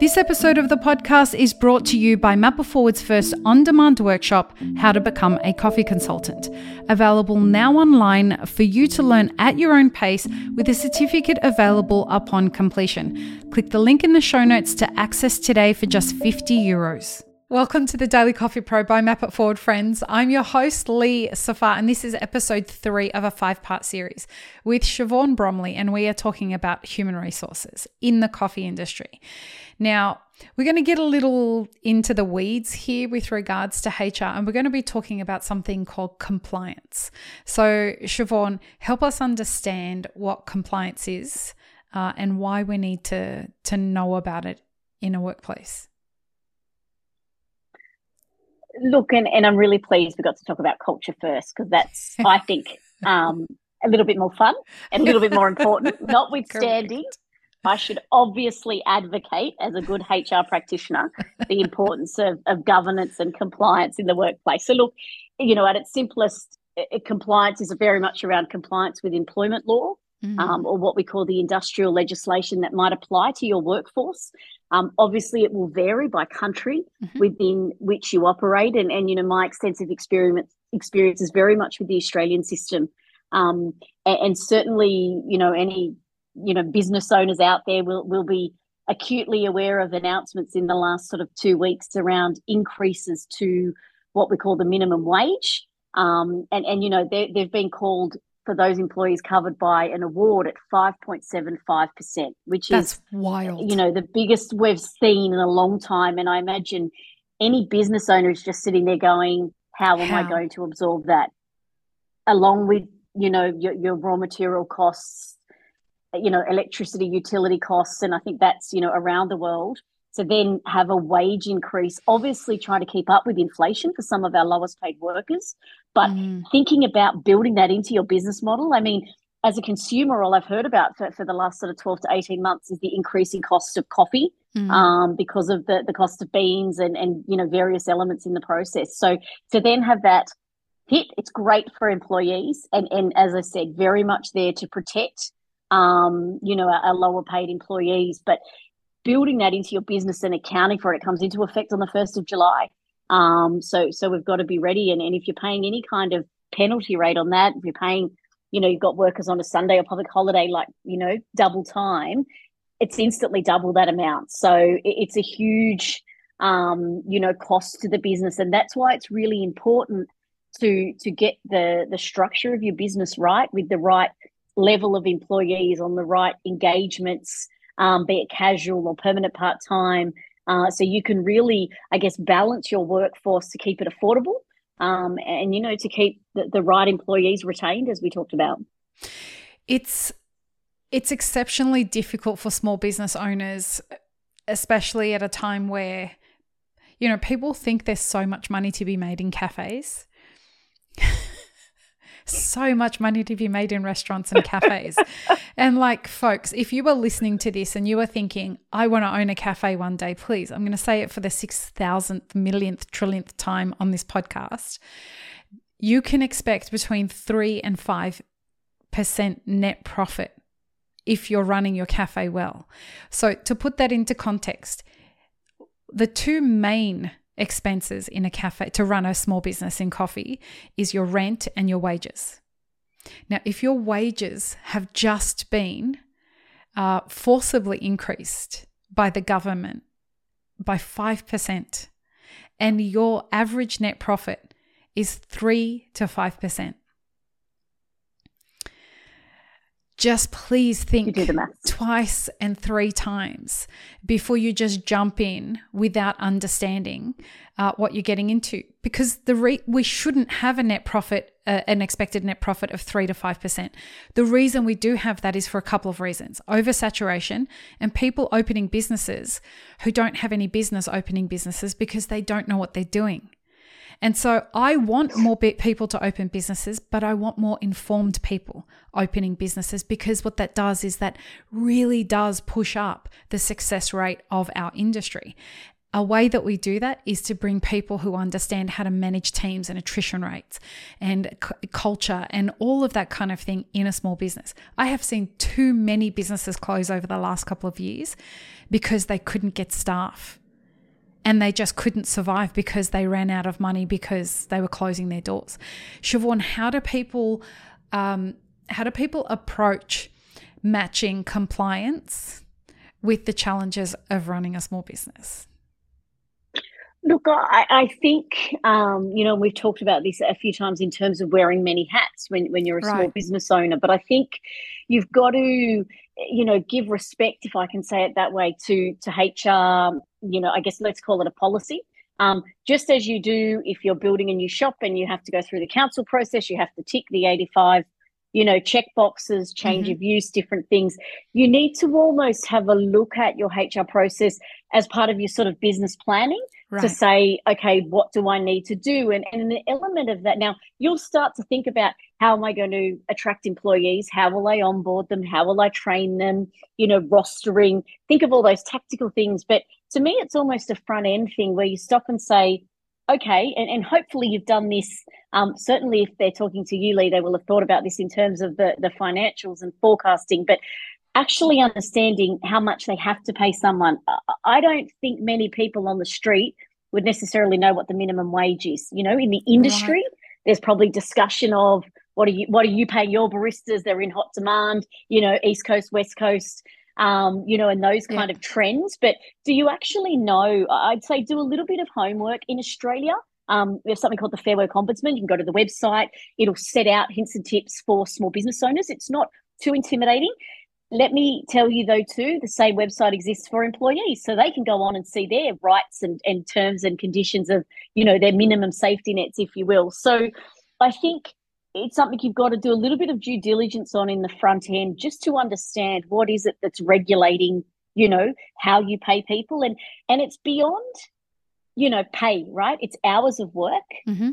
This episode of the podcast is brought to you by Map It Forward's first on demand workshop, How to Become a Coffee Consultant. Available now online for you to learn at your own pace with a certificate available upon completion. Click the link in the show notes to access today for just 50 euros. Welcome to the Daily Coffee Pro by Map It Forward, friends. I'm your host, Lee Safar, and this is episode three of a five part series with Shivaun Bromley, and we are talking about human resources in the coffee industry. Now, we're going to get a little into the weeds here with regards to HR, and we're going to be talking about something called compliance. So, Shivaun, help us understand what compliance is uh, and why we need to, to know about it in a workplace look, and, and I'm really pleased we got to talk about culture first because that's, I think, um, a little bit more fun and a little bit more important. Notwithstanding, I should obviously advocate as a good HR practitioner the importance of, of governance and compliance in the workplace. So, look, you know, at its simplest, it, compliance is very much around compliance with employment law. Mm-hmm. Um, or what we call the industrial legislation that might apply to your workforce. Um, obviously, it will vary by country mm-hmm. within which you operate, and, and you know my extensive experience experience is very much with the Australian system, um, and, and, certainly you know any you know business owners out there will will be acutely aware of announcements in the last sort of two weeks around increases to what we call the minimum wage, um, and and you know they, they've been called for those employees covered by an award at 5.75%, which That's is wild. You know, the biggest we've seen in a long time. And I imagine any business owner is just sitting there going, How am How? I going to absorb that? Along with, you know, your, your raw material costs, you know, electricity, utility costs. And I think that's, you know, around the world to then have a wage increase, obviously trying to keep up with inflation for some of our lowest paid workers, but mm. thinking about building that into your business model. I mean, as a consumer, all I've heard about for, for the last sort of 12 to 18 months is the increasing cost of coffee mm. um, because of the, the cost of beans and, and, you know, various elements in the process. So to then have that hit, it's great for employees. And, and as I said, very much there to protect, um, you know, our, our lower paid employees. But building that into your business and accounting for it, it comes into effect on the 1st of July. Um, so, so we've got to be ready. And, and if you're paying any kind of penalty rate on that, if you're paying, you know, you've got workers on a Sunday or public holiday, like, you know, double time, it's instantly double that amount. So it, it's a huge, um, you know, cost to the business. And that's why it's really important to, to get the, the structure of your business right with the right level of employees on the right engagements, um, be it casual or permanent part time. Uh, so you can really, I guess, balance your workforce to keep it affordable um, and, you know, to keep the, the right employees retained, as we talked about. It's it's exceptionally difficult for small business owners, especially at a time where, you know, people think there's so much money to be made in cafes so much money to be made in restaurants and cafes. and like, folks, if you were listening to this and you were thinking, I want to own a cafe one day, please, I'm going to say it for the 6,000th, millionth, trillionth time on this podcast. You can expect between 3 and 5% net profit if you're running your cafe well. So, to put that into context, the two main expenses in a cafe to run a small business in coffee is your rent and your wages. Now, if your wages have just been uh, forcibly increased by the government by 5%, and your average net profit is 3 to 5%, just please think twice and three times before you just jump in without understanding uh, what you're getting into because the re- we shouldn't have a net profit uh, an expected net profit of 3 to 5%. The reason we do have that is for a couple of reasons. Oversaturation and people opening businesses who don't have any business opening businesses because they don't know what they're doing. And so I want more people to open businesses, but I want more informed people opening businesses because what that does is that really does push up the success rate of our industry. a way that we do that is to bring people who understand how to manage teams and attrition rates and c- culture and all of that kind of thing in a small business. I have seen too many businesses close over the last couple of years because they couldn't get staff and they just couldn't survive because they ran out of money because they were closing their doors. Shivaun, how do people um, how do people approach matching compliance with the challenges of running a small business? Look, I, I think um, you know we've talked about this a few times in terms of wearing many hats when when you're a right. small business owner. But I think you've got to you know give respect, if I can say it that way, to to HR. You know, I guess let's call it a policy. Um, just as you do if you're building a new shop and you have to go through the council process, you have to tick the 85 you know, check boxes, change mm-hmm. of use, different things. You need to almost have a look at your HR process as part of your sort of business planning right. to say, okay, what do I need to do? And, and an element of that now, you'll start to think about how am I going to attract employees? How will I onboard them? How will I train them? You know, rostering, think of all those tactical things. But to me, it's almost a front end thing where you stop and say, okay, and, and hopefully you've done this. Um, certainly, if they're talking to you, Lee, they will have thought about this in terms of the, the financials and forecasting, but actually understanding how much they have to pay someone. I don't think many people on the street would necessarily know what the minimum wage is. You know, in the industry, right. there's probably discussion of what are you what are you paying your baristas? They're in hot demand. You know, East Coast, West Coast um, you know, and those kind yeah. of trends. But do you actually know? I'd say do a little bit of homework in Australia. Um, we have something called the Fair Work Ombudsman. You can go to the website. It'll set out hints and tips for small business owners. It's not too intimidating. Let me tell you though too, the same website exists for employees, so they can go on and see their rights and, and terms and conditions of, you know, their minimum safety nets, if you will. So I think it's something you've got to do a little bit of due diligence on in the front end just to understand what is it that's regulating you know how you pay people. And and it's beyond you know pay right? It's hours of work mm-hmm.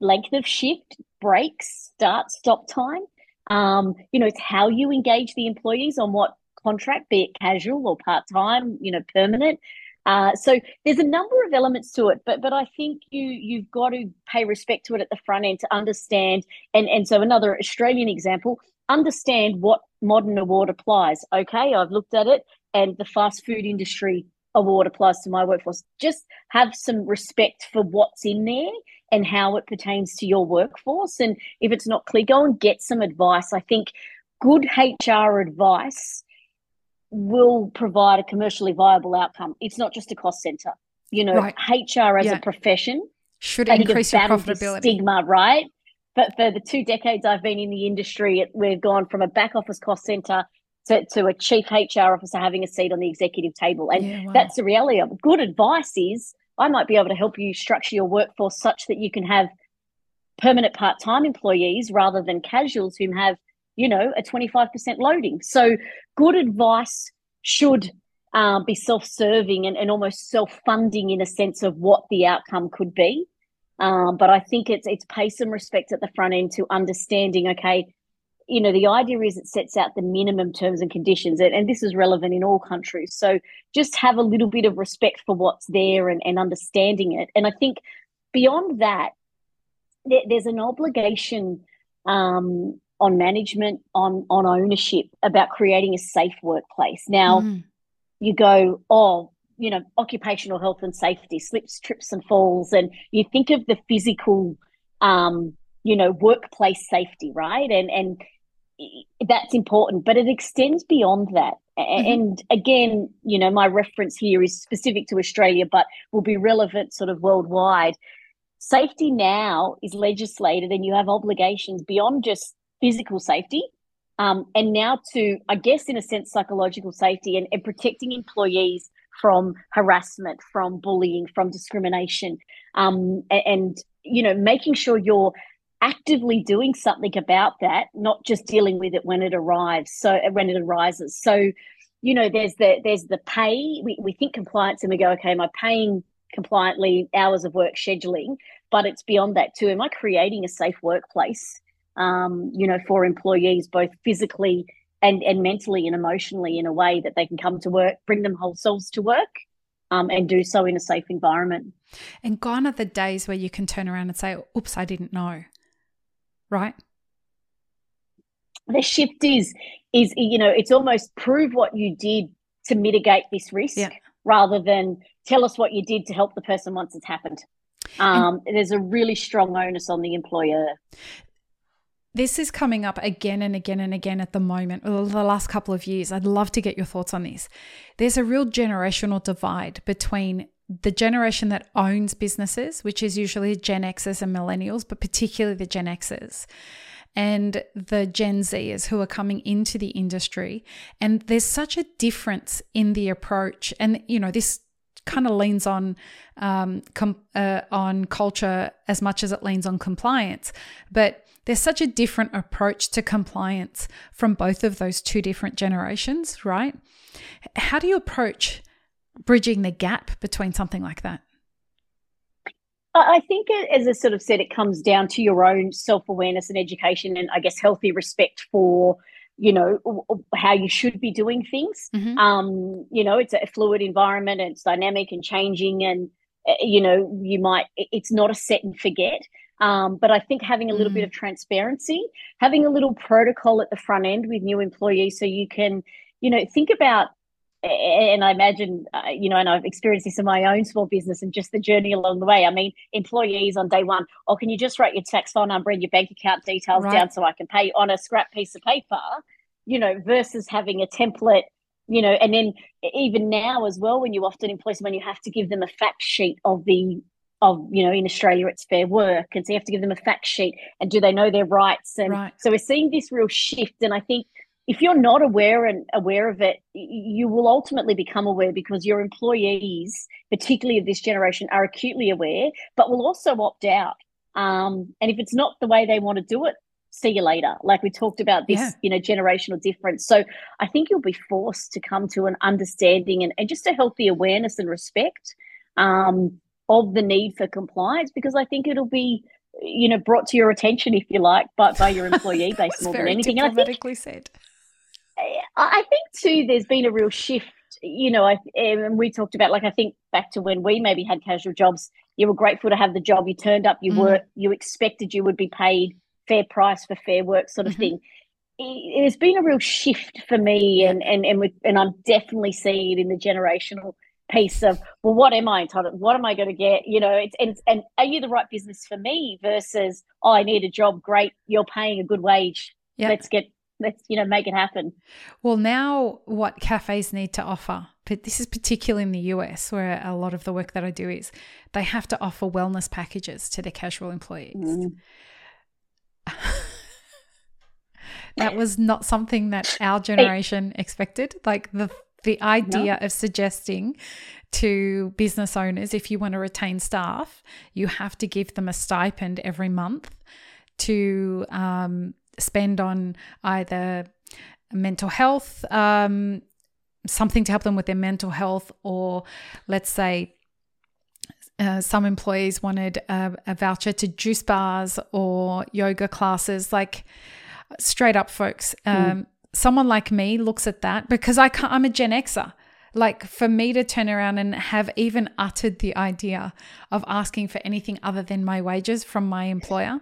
length of shift breaks start stop time. Um you know it's how you engage the employees on what contract be it casual or part-time you know permanent uh, so there's a number of elements to it, but but I think you you've got to pay respect to it at the front end to understand. And and so another Australian example, understand what modern award applies. Okay, I've looked at it, and the fast food industry award applies to my workforce. Just have some respect for what's in there and how it pertains to your workforce. And if it's not clear, go and get some advice. I think good HR advice will provide a commercially viable outcome. It's not just a cost center. You know, right. HR as yeah. a profession should increase your profitability. Stigma, right? But for the two decades I've been in the industry, it, we've gone from a back office cost center to, to a chief HR officer having a seat on the executive table. And yeah, wow. that's the reality of it. Good advice is I might be able to help you structure your workforce such that you can have permanent part-time employees rather than casuals who have you know, a 25% loading. So good advice should um, be self-serving and, and almost self-funding in a sense of what the outcome could be. Um, but I think it's it's pay some respect at the front end to understanding, okay, you know, the idea is it sets out the minimum terms and conditions, and, and this is relevant in all countries. So just have a little bit of respect for what's there and, and understanding it. And I think beyond that, there, there's an obligation um, on management, on on ownership, about creating a safe workplace. Now, mm. you go, oh, you know, occupational health and safety, slips, trips, and falls, and you think of the physical, um, you know, workplace safety, right? And and that's important, but it extends beyond that. Mm-hmm. And again, you know, my reference here is specific to Australia, but will be relevant sort of worldwide. Safety now is legislated, and you have obligations beyond just physical safety um, and now to, I guess, in a sense, psychological safety and, and protecting employees from harassment, from bullying, from discrimination, um, and, and, you know, making sure you're actively doing something about that, not just dealing with it when it arrives. So when it arises. So, you know, there's the there's the pay. We we think compliance, and we go, okay, am I paying compliantly hours of work scheduling? But it's beyond that too. Am I creating a safe workplace? Um, you know, for employees, both physically and, and mentally and emotionally in a way that they can come to work, bring them whole selves to work. um, and do so in a safe environment. And gone are the days where you can turn around and say, oops, I didn't know. Right? The shift is, is you know, it's almost prove what you did to mitigate this risk yeah. rather than tell us what you did to help the person once it's happened. Um, there's a really strong onus on the employer. This is coming up again and again and again at the moment, the last couple of years. I'd love to get your thoughts on this. There's a real generational divide between the generation that owns businesses, which is usually Gen Xers and millennials, but particularly the Gen Xers, and the Gen Zers who are coming into the industry. And there's such a difference in the approach. And, you know, this kind of leans on um, com- uh, on culture as much as it leans on compliance. But there's such a different approach to compliance from both of those two different generations, right? How do you approach bridging the gap between something like that? I think, as I sort of said, it comes down to your own self awareness and education, and I guess healthy respect for you know how you should be doing things mm-hmm. um you know it's a fluid environment and it's dynamic and changing and eh, you know you might it's not a set and forget um, but I think having a little mm. bit of transparency, having a little protocol at the front end with new employees, so you can, you know, think about and I imagine, uh, you know, and I've experienced this in my own small business and just the journey along the way. I mean, employees on day one, oh, can you just write your tax file number and your bank account details right. down so I can pay on a scrap piece of paper, you know, versus having a template, you know, and then even now as well, when you often employ someone, you have to give them a fact sheet of the of you know in australia it's fair work and so you have to give them a fact sheet and do they know their rights and right. so we're seeing this real shift and i think if you're not aware and aware of it, you will ultimately become aware because your employees, particularly of this generation, are acutely aware, but will also opt out. Um, and if it's not the way they want to do it, see you later. Like we talked about this, yeah. you know, generational difference. So I think you'll be forced to come to an understanding and, and just a healthy awareness and respect um, of the need for compliance because I think it'll be you know brought to your attention if you like but by your employee base more than anything and I think, said I think too, there's been a real shift. You know, I, and we talked about like I think back to when we maybe had casual jobs. You were grateful to have the job. You turned up. You mm. were you expected you would be paid fair price for fair work, sort of mm-hmm. thing. It, has been a real shift for me, and and and with, and I'm definitely seeing it in the generational piece of well, what am I entitled? What am I going to get? You know, it's and and are you the right business for me versus oh, I need a job. Great, you're paying a good wage. Yep. Let's get let's you know make it happen well now what cafes need to offer but this is particularly in the US where a lot of the work that I do is they have to offer wellness packages to their casual employees mm. that was not something that our generation expected like the the idea no. of suggesting to business owners if you want to retain staff you have to give them a stipend every month to um, spend on either mental health, um, something to help them with their mental health, or let's say uh, some employees wanted a, a, voucher to juice bars or yoga classes. Like straight up, folks, um, mm. someone like me looks at that because I I'm a Gen Xer. Like for me to turn around and have even uttered the idea of asking for anything other than my wages from my employer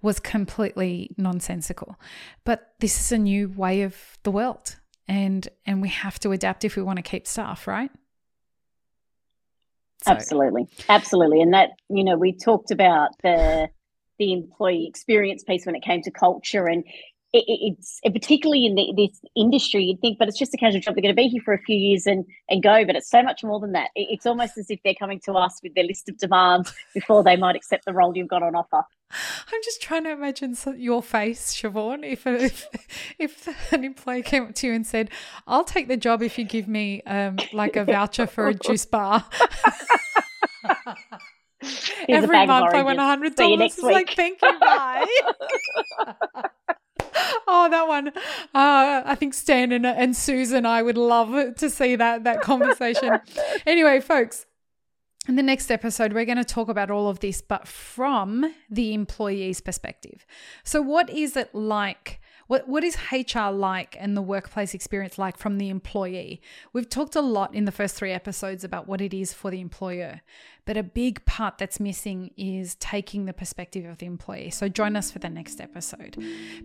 was completely nonsensical. But this is a new way of the world and and we have to adapt if we want to keep staff, right? So. Absolutely. Absolutely. And that, you know, we talked about the the employee experience piece when it came to culture and it, it's particularly in the, this industry, you'd think, but it's just a casual job. They're going to be here for a few years and and go, but it's so much more than that. It, it's almost as if they're coming to us with their list of demands before they might accept the role you've got on offer. I'm just trying to imagine your face, Shivaun, if, if if an employee came up to you and said, "I'll take the job if you give me um, like a voucher for a juice bar." Every month I went hundred dollars. Like, thank you, bye. oh, that one. Uh, I think Stan and, and Susan, I would love to see that that conversation. anyway, folks, in the next episode, we're going to talk about all of this, but from the employee's perspective. So, what is it like What, what is HR like and the workplace experience like from the employee? We've talked a lot in the first three episodes about what it is for the employer, but a big part that's missing is taking the perspective of the employee. So join us for the next episode.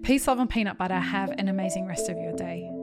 Peace, love, and peanut butter. Have an amazing rest of your day.